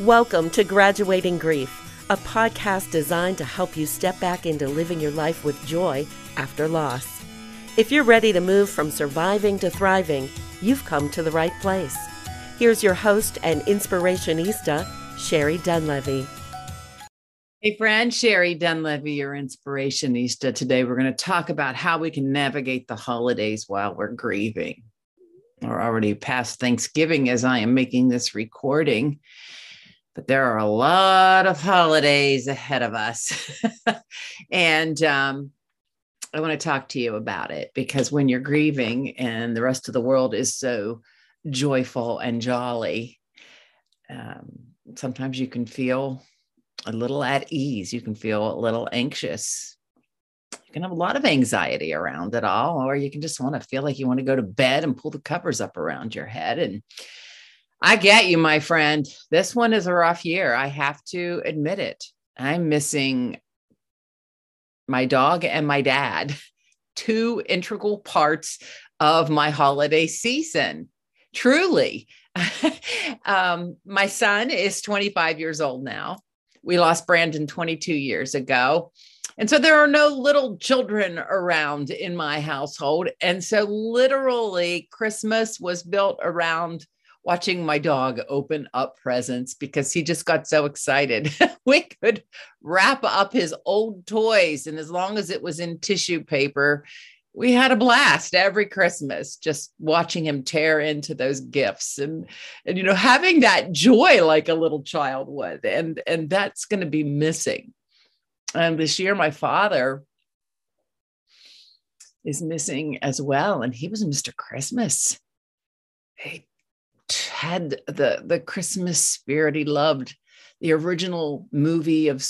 Welcome to Graduating Grief, a podcast designed to help you step back into living your life with joy after loss. If you're ready to move from surviving to thriving, you've come to the right place. Here's your host and inspirationista, Sherri Dunlevy. Hey, friend, Sherri Dunlevy, your inspirationista. Today, we're going to talk about how we can navigate the holidays while we're grieving. We're already past Thanksgiving as I am making this recording but there are a lot of holidays ahead of us. and um, I want to talk to you about it because when you're grieving and the rest of the world is so joyful and jolly, um, sometimes you can feel a little at ease. You can feel a little anxious. You can have a lot of anxiety around it all, or you can just want to feel like you want to go to bed and pull the covers up around your head and I get you, my friend. This one is a rough year. I have to admit it. I'm missing my dog and my dad, two integral parts of my holiday season. Truly. um, my son is 25 years old now. We lost Brandon 22 years ago. And so there are no little children around in my household. And so literally, Christmas was built around watching my dog open up presents because he just got so excited. we could wrap up his old toys, and as long as it was in tissue paper, we had a blast every Christmas just watching him tear into those gifts and and you know having that joy like a little child would and and that's going to be missing. And this year my father is missing as well and he was Mr. Christmas. He had the the Christmas spirit. He loved the original movie of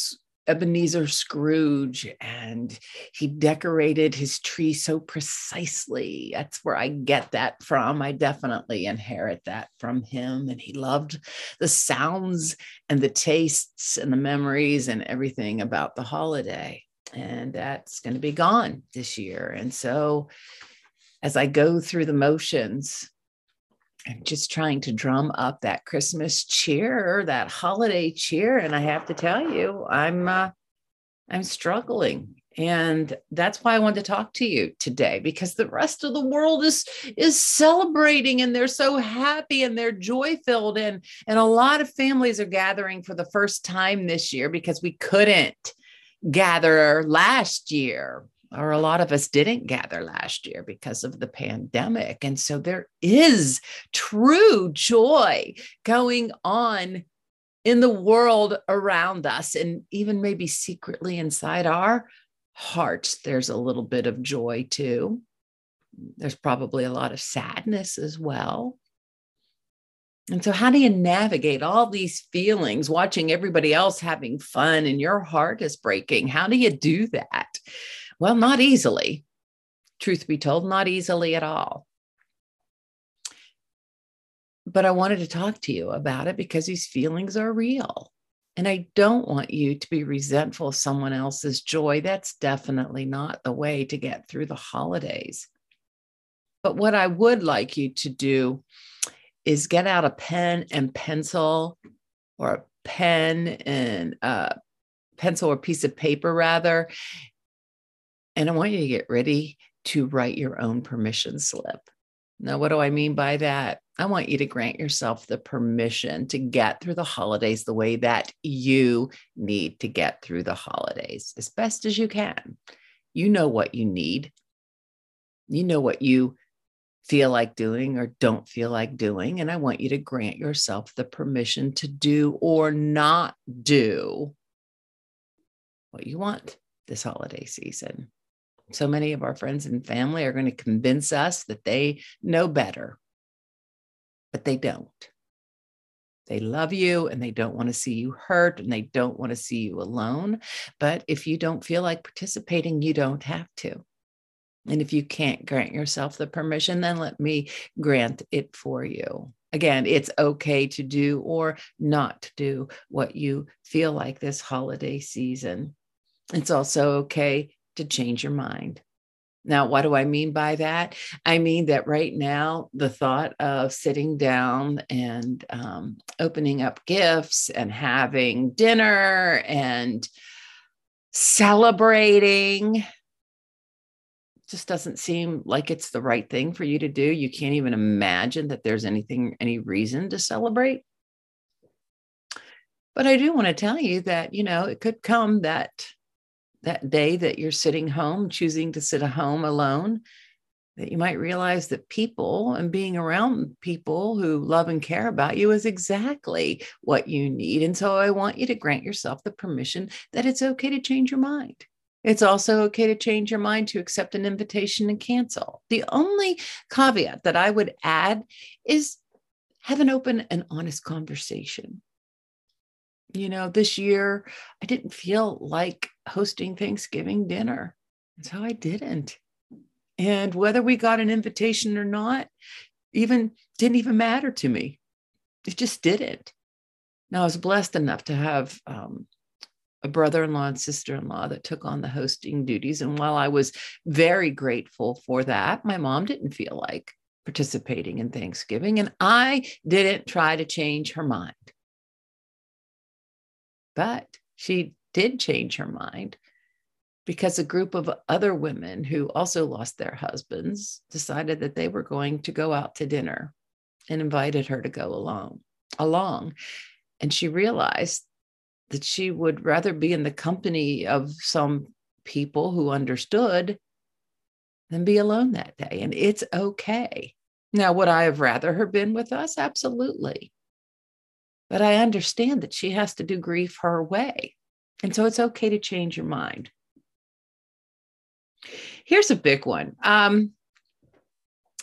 Ebenezer Scrooge, and he decorated his tree so precisely. That's where I get that from. I definitely inherit that from him. And he loved the sounds and the tastes and the memories and everything about the holiday. And that's going to be gone this year. And so, as I go through the motions, I'm just trying to drum up that Christmas cheer, that holiday cheer, and I have to tell you, I'm uh, I'm struggling, and that's why I wanted to talk to you today because the rest of the world is is celebrating and they're so happy and they're joy filled, and and a lot of families are gathering for the first time this year because we couldn't gather last year or a lot of us didn't gather last year because of the pandemic. And so there is true joy going on in the world around us, and even maybe secretly inside our hearts, there's a little bit of joy too. There's probably a lot of sadness as well. And so, how do you navigate all these feelings, watching everybody else having fun and your heart is breaking? How do you do that? Well, not easily. Truth be told, not easily at all. But I wanted to talk to you about it because these feelings are real. And I don't want you to be resentful of someone else's joy. That's definitely not the way to get through the holidays. But what I would like you to do is get out a pen and pencil or a pen and a pencil or piece of paper rather and I want you to get ready to write your own permission slip. Now, what do I mean by that? I want you to grant yourself the permission to get through the holidays the way that you need to get through the holidays as best as you can. You know what you need, you know what you feel like doing or don't feel like doing. And I want you to grant yourself the permission to do or not do what you want this holiday season. So many of our friends and family are going to convince us that they know better, but they don't. They love you and they don't want to see you hurt and they don't want to see you alone. But if you don't feel like participating, you don't have to. And if you can't grant yourself the permission, then let me grant it for you. Again, it's okay to do or not to do what you feel like this holiday season. It's also okay to change your mind. Now, what do I mean by that? I mean that right now, the thought of sitting down and um, opening up gifts and having dinner and celebrating just doesn't seem like it's the right thing for you to do. You can't even imagine that there's anything, any reason to celebrate. But I do want to tell you that, you know, it could come that that day that you're sitting home, choosing to sit at home alone, that you might realize that people and being around people who love and care about you is exactly what you need. And so I want you to grant yourself the permission that it's okay to change your mind. It's also okay to change your mind to accept an invitation and cancel. The only caveat that I would add is have an open and honest conversation. You know, this year I didn't feel like hosting Thanksgiving dinner. So I didn't. And whether we got an invitation or not, even didn't even matter to me. It just didn't. Now I was blessed enough to have um, a brother-in-law and sister-in-law that took on the hosting duties and while i was very grateful for that my mom didn't feel like participating in thanksgiving and i didn't try to change her mind but she did change her mind because a group of other women who also lost their husbands decided that they were going to go out to dinner and invited her to go along along and she realized that she would rather be in the company of some people who understood than be alone that day. And it's okay. Now, would I have rather her been with us? Absolutely. But I understand that she has to do grief her way. And so it's okay to change your mind. Here's a big one. Um,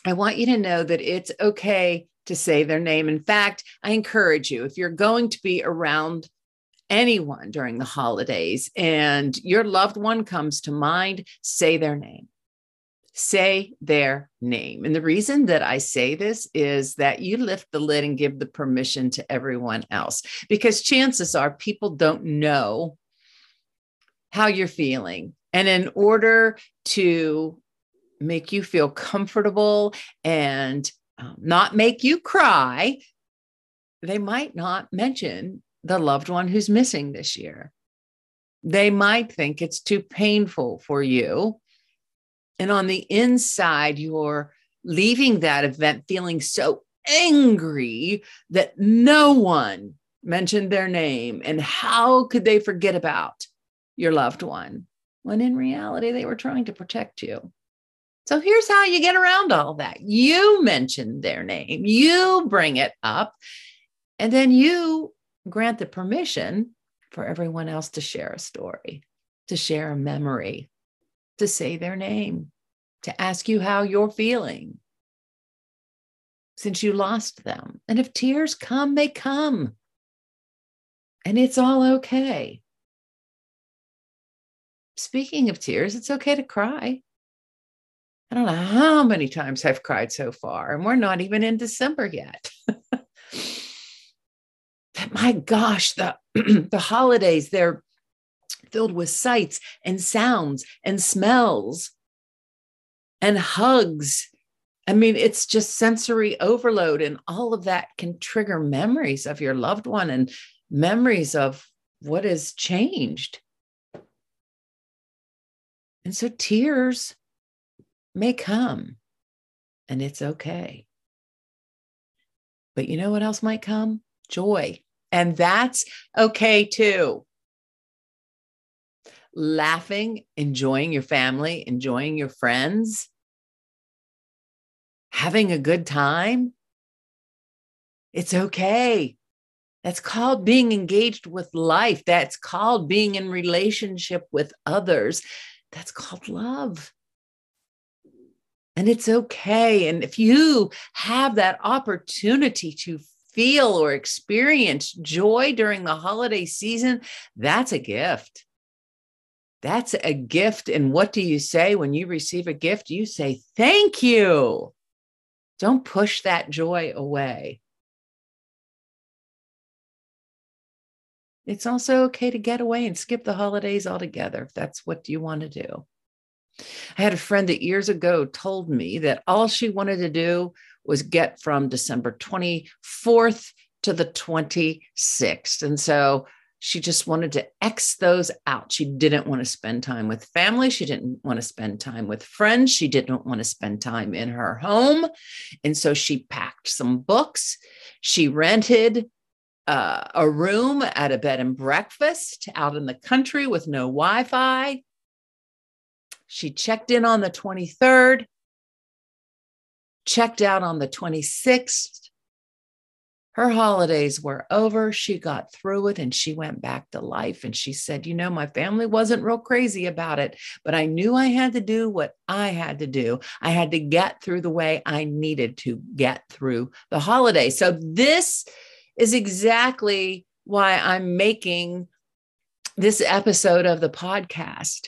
I want you to know that it's okay to say their name. In fact, I encourage you, if you're going to be around anyone during the holidays and your loved one comes to mind, say their name. Say their name. And the reason that I say this is that you lift the lid and give the permission to everyone else, because chances are people don't know how you're feeling. And in order to make you feel comfortable and um, not make you cry, they might not mention the loved one who's missing this year. They might think it's too painful for you. And on the inside, you're leaving that event feeling so angry that no one mentioned their name. And how could they forget about your loved one when in reality they were trying to protect you? So here's how you get around all that. You mention their name, you bring it up, and then you grant the permission for everyone else to share a story, to share a memory, to say their name, to ask you how you're feeling since you lost them. And if tears come, they come. And it's all okay. Speaking of tears, it's okay to cry. I don't know how many times I've cried so far, and we're not even in December yet. my gosh, the, the holidays, they're filled with sights and sounds and smells and hugs. I mean, it's just sensory overload, and all of that can trigger memories of your loved one and memories of what has changed. And so tears may come, and it's okay. But you know what else might come? Joy. And that's okay too. Laughing, enjoying your family, enjoying your friends, having a good time. It's okay. That's called being engaged with life. That's called being in relationship with others. That's called love. And it's okay. And if you have that opportunity to feel or experience joy during the holiday season, that's a gift. That's a gift. And what do you say when you receive a gift? You say, Thank you. Don't push that joy away. It's also okay to get away and skip the holidays altogether if that's what you want to do. I had a friend that years ago told me that all she wanted to do was get from December 24th to the 26th. And so she just wanted to X those out. She didn't want to spend time with family. She didn't want to spend time with friends. She didn't want to spend time in her home. And so she packed some books. She rented uh, a room at a bed and breakfast out in the country with no Wi Fi. She checked in on the 23rd, checked out on the 26th, her holidays were over. She got through it and she went back to life. And she said, You know, my family wasn't real crazy about it, but I knew I had to do what I had to do. I had to get through the way I needed to get through the holiday. So, this is exactly why I'm making this episode of the podcast.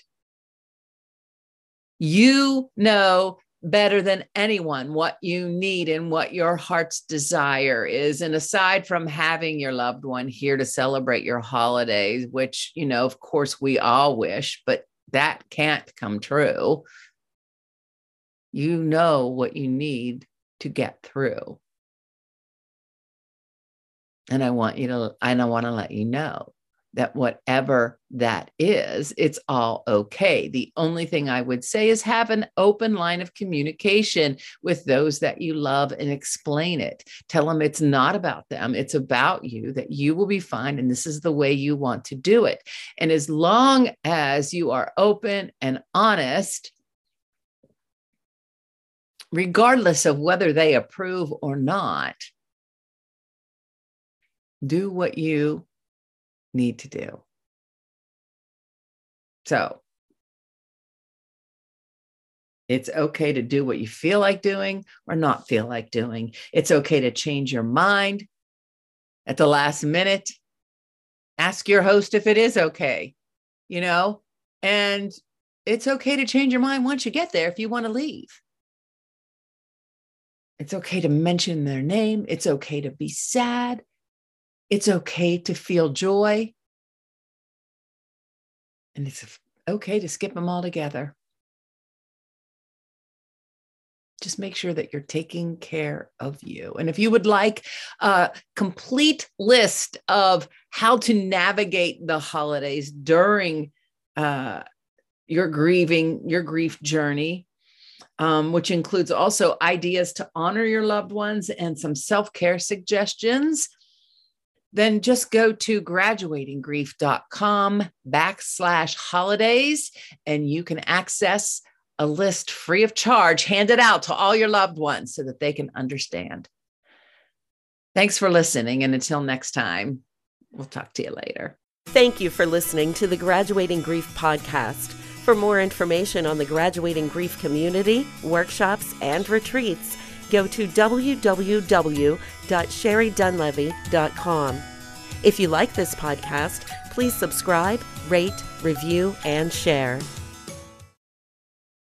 You know better than anyone what you need and what your heart's desire is. And aside from having your loved one here to celebrate your holidays, which, you know, of course we all wish, but that can't come true. You know what you need to get through. And I want you to, and I want to let you know that whatever that is, it's all okay. The only thing I would say is have an open line of communication with those that you love and explain it. Tell them it's not about them, it's about you, that you will be fine. And this is the way you want to do it. And as long as you are open and honest, regardless of whether they approve or not, do what you need to do. So it's okay to do what you feel like doing or not feel like doing. It's okay to change your mind at the last minute. Ask your host if it is okay, you know, and it's okay to change your mind once you get there if you want to leave. It's okay to mention their name. It's okay to be sad. It's okay to feel joy. And it's okay to skip them all together. Just make sure that you're taking care of you. And if you would like a complete list of how to navigate the holidays during uh, your grieving, your grief journey, um, which includes also ideas to honor your loved ones and some self care suggestions, then just go to graduatinggrief.com backslash holidays and you can access a list free of charge handed out to all your loved ones so that they can understand. Thanks for listening. And until next time, we'll talk to you later. Thank you for listening to the Graduating Grief podcast. For more information on the Graduating Grief community, workshops, and retreats, go to www.sherridunlevy.com. If you like this podcast, please subscribe, rate, review, and share.